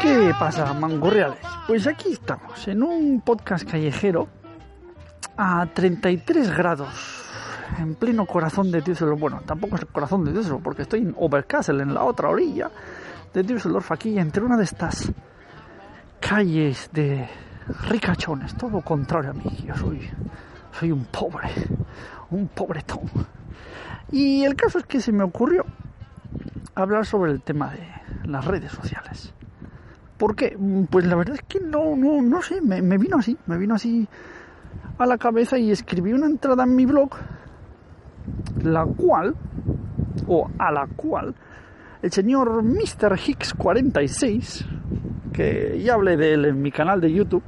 ¿Qué pasa, mangorreales? Pues aquí estamos, en un podcast callejero a 33 grados, en pleno corazón de Düsseldorf. Bueno, tampoco es el corazón de Düsseldorf, porque estoy en Oberkassel, en la otra orilla de Düsseldorf, aquí entre una de estas calles de ricachones, todo contrario a mí. Yo soy, soy un pobre, un pobretón. Y el caso es que se me ocurrió hablar sobre el tema de las redes sociales. ¿Por qué? Pues la verdad es que no, no, no sé, me, vino así, me vino así a la cabeza y escribí una entrada en mi blog, la cual, o a la cual, el señor Mr. Hicks 46, que ya hablé de él en mi canal de YouTube,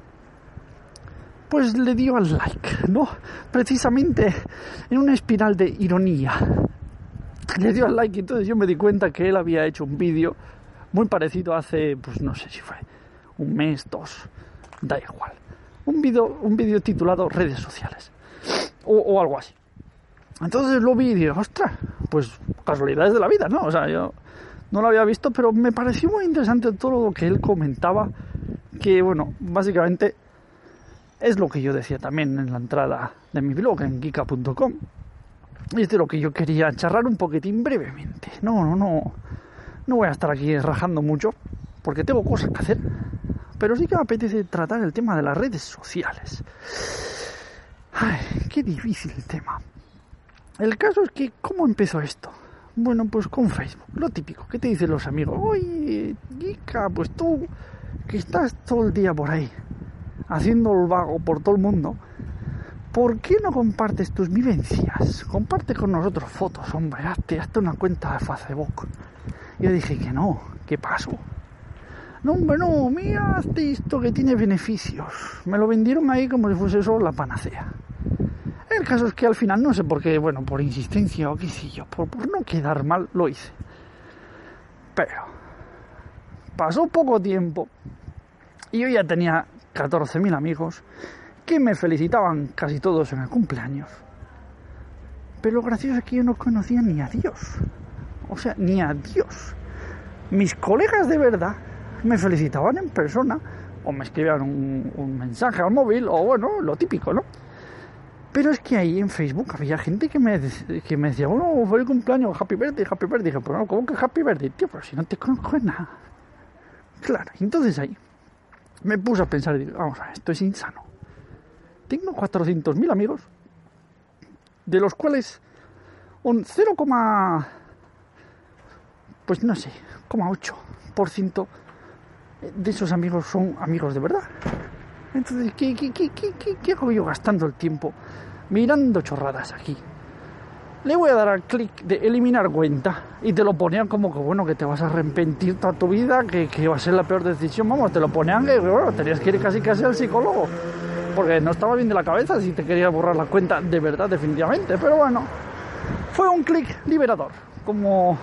pues le dio al like, ¿no? Precisamente en una espiral de ironía. Le dio al like y entonces yo me di cuenta que él había hecho un vídeo muy parecido hace, pues no sé si fue un mes, dos, da igual. Un vídeo un vídeo titulado redes sociales o, algo así. Entonces lo vi y ostras, pues casualidades de la vida, ¿no? O sea, yo no lo había visto, pero me pareció muy interesante todo lo que él comentaba, que bueno, básicamente es lo que yo decía también en la entrada de mi blog en geeka.com. Es de lo que yo quería charlar un poquitín brevemente. No, no, no. No voy a estar aquí rajando mucho, porque tengo cosas que hacer. Pero sí que me apetece tratar el tema de las redes sociales. Ay, qué difícil tema. El caso es que, ¿cómo empezó esto? Bueno, pues con Facebook, lo típico. ¿Qué te dicen los amigos? Oye, Geeka, pues tú, que estás todo el día por ahí, haciendo el vago por todo el mundo, ¿por qué no compartes tus vivencias? Comparte con nosotros fotos, hombre, hazte, hazte una cuenta de Facebook. Yo dije que no, ¿qué pasó? No, hombre, no, mira, hazte esto que tiene beneficios. Me lo vendieron ahí como si fuese eso la panacea. El caso es que al final, no sé por qué, bueno, por insistencia o qué sé yo, por, por no quedar mal, lo hice. Pero pasó poco tiempo y yo ya tenía 14.000 amigos que me felicitaban casi todos en el cumpleaños. Pero lo gracioso es que yo no conocía ni a Dios. O sea, ni a Dios. Mis colegas de verdad me felicitaban en persona o me escribían un, mensaje al móvil o bueno, lo típico, ¿no? Pero es que ahí en Facebook había gente que me, que me decía, oh, feliz cumpleaños, happy birthday, happy birthday. Dije, pero no, ¿cómo que happy birthday? Tío, pero si no te conozco de nada. Claro, y entonces ahí me puse a pensar vamos a ver, esto es insano. Tengo 400.000 amigos, de los cuales un 0, pues no sé, 8% de esos amigos son amigos de verdad. Entonces, ¿qué, qué, qué, qué, qué, qué hago yo gastando el tiempo mirando chorradas aquí? Le voy a dar al clic de eliminar cuenta y te lo ponían como que bueno, que te vas a arrepentir toda tu vida, que, que va a ser la peor decisión. Vamos, te lo ponían que bueno, tenías que ir casi casi al psicólogo. Porque no estaba bien de la cabeza si te querías borrar la cuenta de verdad, definitivamente. Pero bueno, fue un clic liberador, como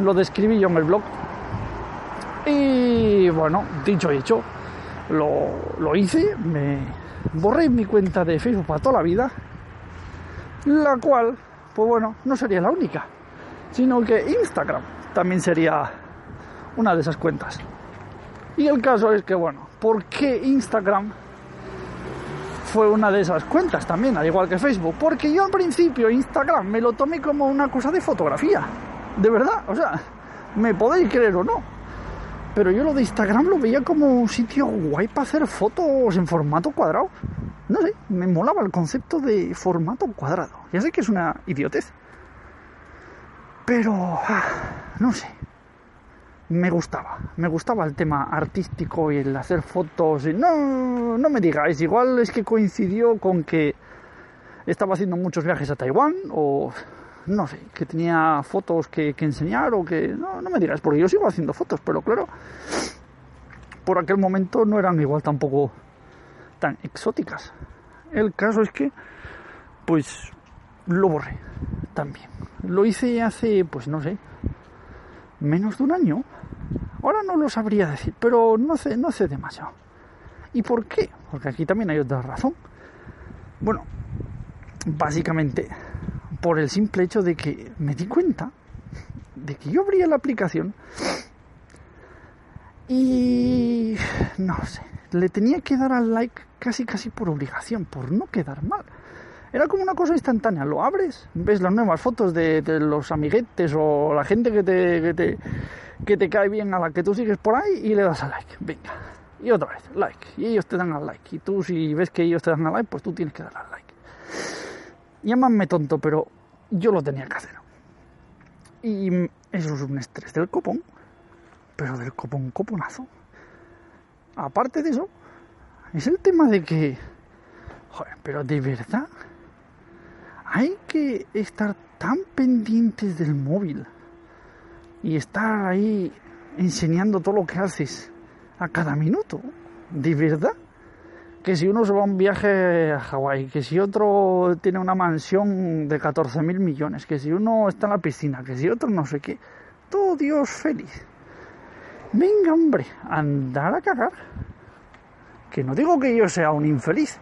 lo describí yo en el blog. Y bueno, dicho y hecho, lo, lo hice, me borré mi cuenta de Facebook para toda la vida, la cual, pues bueno, no sería la única, sino que Instagram también sería una de esas cuentas. Y el caso es que, bueno, ¿por qué Instagram fue una de esas cuentas también, al igual que Facebook? Porque yo al principio Instagram me lo tomé como una cosa de fotografía, de verdad, o sea, me podéis creer o no, pero yo lo de Instagram lo veía como un sitio guay para hacer fotos en formato cuadrado. No sé, me molaba el concepto de formato cuadrado. Ya sé que es una idiotez. Pero, ah, no sé. me gustaba, me gustaba el tema artístico y el hacer fotos. Y no, no me digáis, igual es que coincidió con que estaba haciendo muchos viajes a Taiwán o no sé, que tenía fotos que, enseñar o que... No, no me digáis, porque yo sigo haciendo fotos, pero claro, por aquel momento no eran igual tampoco tan exóticas. El caso es que, pues, lo borré también. Lo hice hace, pues no sé, menos de un año. Ahora no lo sabría decir, pero no sé, no sé demasiado. ¿Y por qué? Porque aquí también hay otra razón. Bueno, básicamente por el simple hecho de que me di cuenta de que yo abría la aplicación y no sé, le tenía que dar al like casi casi por obligación, por no quedar mal. Era como una cosa instantánea, lo abres, ves las nuevas fotos de, los amiguetes o la gente que te, que te, que te cae bien a la que tú sigues por ahí y le das al like, venga. Y otra vez, like. Y ellos te dan al like. Y tú si ves que ellos te dan al like, pues tú tienes que dar al like. Llámame tonto, pero yo lo tenía que hacer. Y eso es un estrés del copón, pero del copón coponazo. Aparte de eso, es el tema de que, joder, pero de verdad, hay que estar tan pendientes del móvil y estar ahí enseñando todo lo que haces a cada minuto. De verdad que si uno se va a un viaje a Hawái, que si otro tiene una mansión de 14 mil millones, que si uno está en la piscina, que si otro no sé qué, todo Dios feliz. Venga, hombre, andar a cagar. Que no digo que yo sea un infeliz,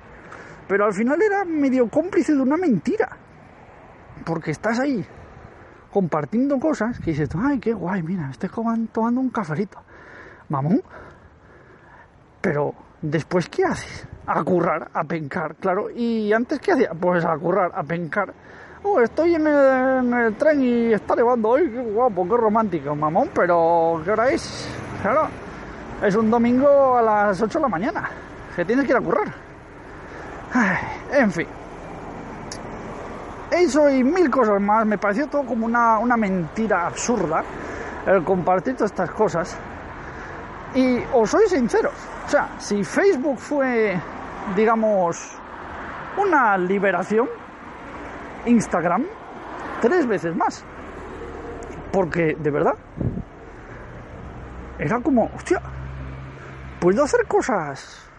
pero al final era medio cómplice de una mentira. Porque estás ahí compartiendo cosas que dices, ay, qué guay, mira, estoy tomando un cafelito. Mamón. Pero después, ¿qué haces? A currar, a pencar, claro. ¿Y antes qué hacía? Pues a currar, a pencar. Oh, estoy en el, en el tren y está nevando. ¡Ay, qué guapo, qué romántico, mamón! Pero, ¿qué hora es? Claro, es un domingo a las 8 de la mañana. Que tienes que ir a currar. En fin. Eso y mil cosas más. Me pareció todo como una, una mentira absurda el compartir todas estas cosas. Y os soy sinceros. O sea, si Facebook fue, digamos, una liberación, Instagram, tres veces más. Porque, de verdad, era como, hostia, puedo hacer cosas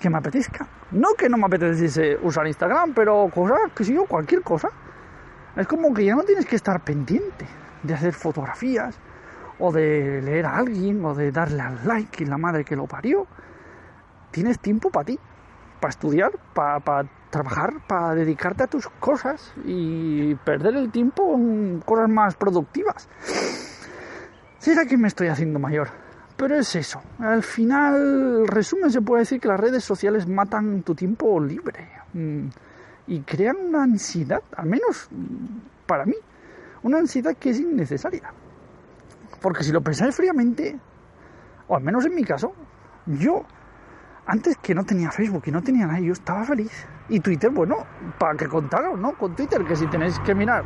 que me apetezcan. No que no me apeteciese usar Instagram, pero cosas, que si yo, cualquier cosa. Es como que ya no tienes que estar pendiente de hacer fotografías, o de leer a alguien, o de darle al like y la madre que lo parió. Tienes tiempo para ti, para estudiar, para trabajar, para dedicarte a tus cosas y perder el tiempo en cosas más productivas. Será que me estoy haciendo mayor, pero es eso. Al final, resumen, se puede decir que las redes sociales matan tu tiempo libre mm, y crean una ansiedad, al menos para mí, una ansiedad que es innecesaria. Porque si lo pensáis fríamente, o al menos en mi caso, yo antes que no tenía Facebook y no tenía nada, yo estaba feliz. Y Twitter, bueno, para que contaros, ¿no? Con Twitter, que si tenéis que mirar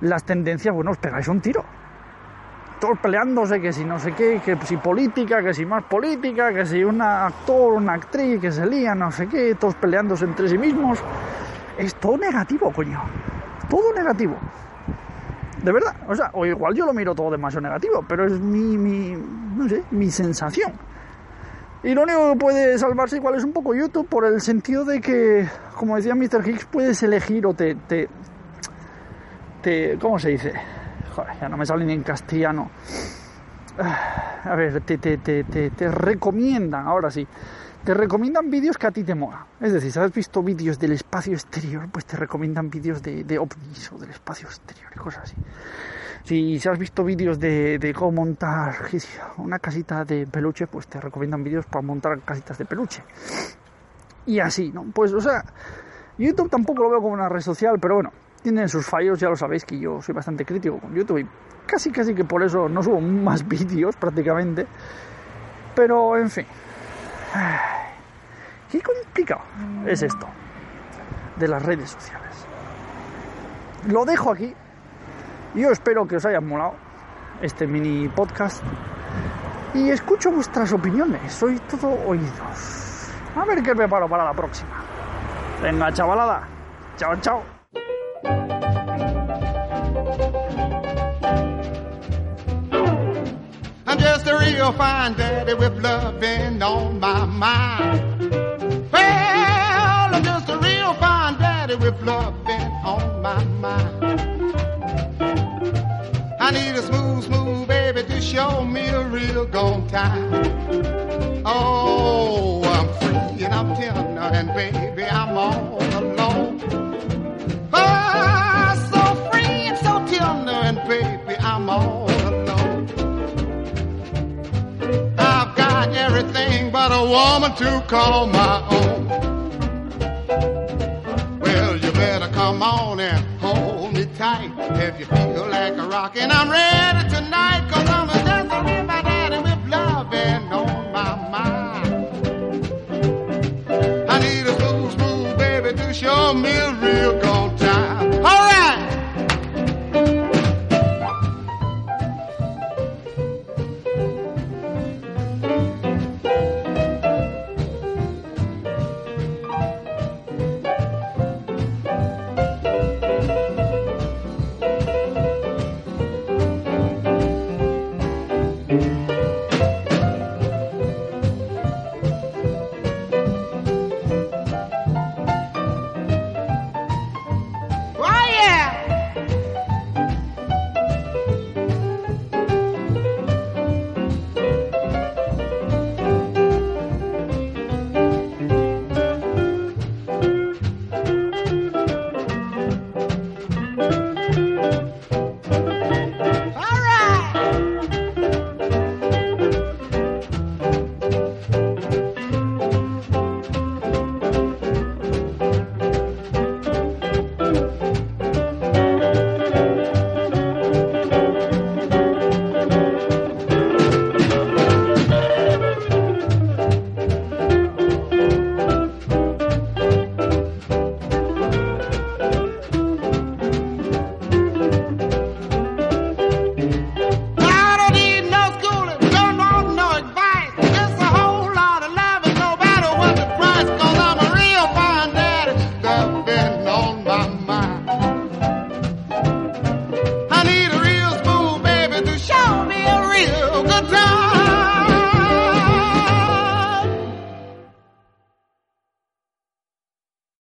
las tendencias, bueno, os pegáis un tiro. Todos peleándose, que si no sé qué, que si política, que si más política, que si un actor, una actriz, que se lía, no sé qué, todos peleándose entre sí mismos. Es todo negativo, coño. Todo negativo. De verdad, o sea, o igual yo lo miro todo demasiado negativo, pero es mi, mi, no sé, mi sensación. Y lo único que puede salvarse igual es un poco YouTube por el sentido de que, como decía Mr. Higgs, puedes elegir o te, te, te ¿cómo se dice? Joder, ya no me sale ni en castellano. A ver, te, te, te, te, te recomiendan, ahora sí, te recomiendan vídeos que a ti te mola. Es decir, si has visto vídeos del espacio exterior, pues te recomiendan vídeos de, de ovnis o del espacio exterior y cosas así. Si, has visto vídeos de, de, cómo montar una casita de peluche, pues te recomiendan vídeos para montar casitas de peluche. Y así, ¿no? Pues, o sea, YouTube tampoco lo veo como una red social, pero bueno, tiene sus fallos, ya lo sabéis que yo soy bastante crítico con YouTube y casi casi que por eso no subo más vídeos prácticamente. Pero, en fin. Qué complicado es esto de las redes sociales. Lo dejo aquí. Yo espero que os haya molado. este mini podcast y escucho vuestras opiniones. Soy todo oídos. A ver qué me paro para la próxima. Venga, chavalada. Chao, chao. I'm just a real fine daddy with loving on my mind. Well, I'm just a real fine daddy with loving on my mind. Need a smooth, smooth baby to show me a real gone time. Oh, I'm free and I'm tender and baby I'm all alone. Oh, so free and so tender and baby I'm all alone. I've got everything but a woman to call my own. Like a rockin'. I'm ready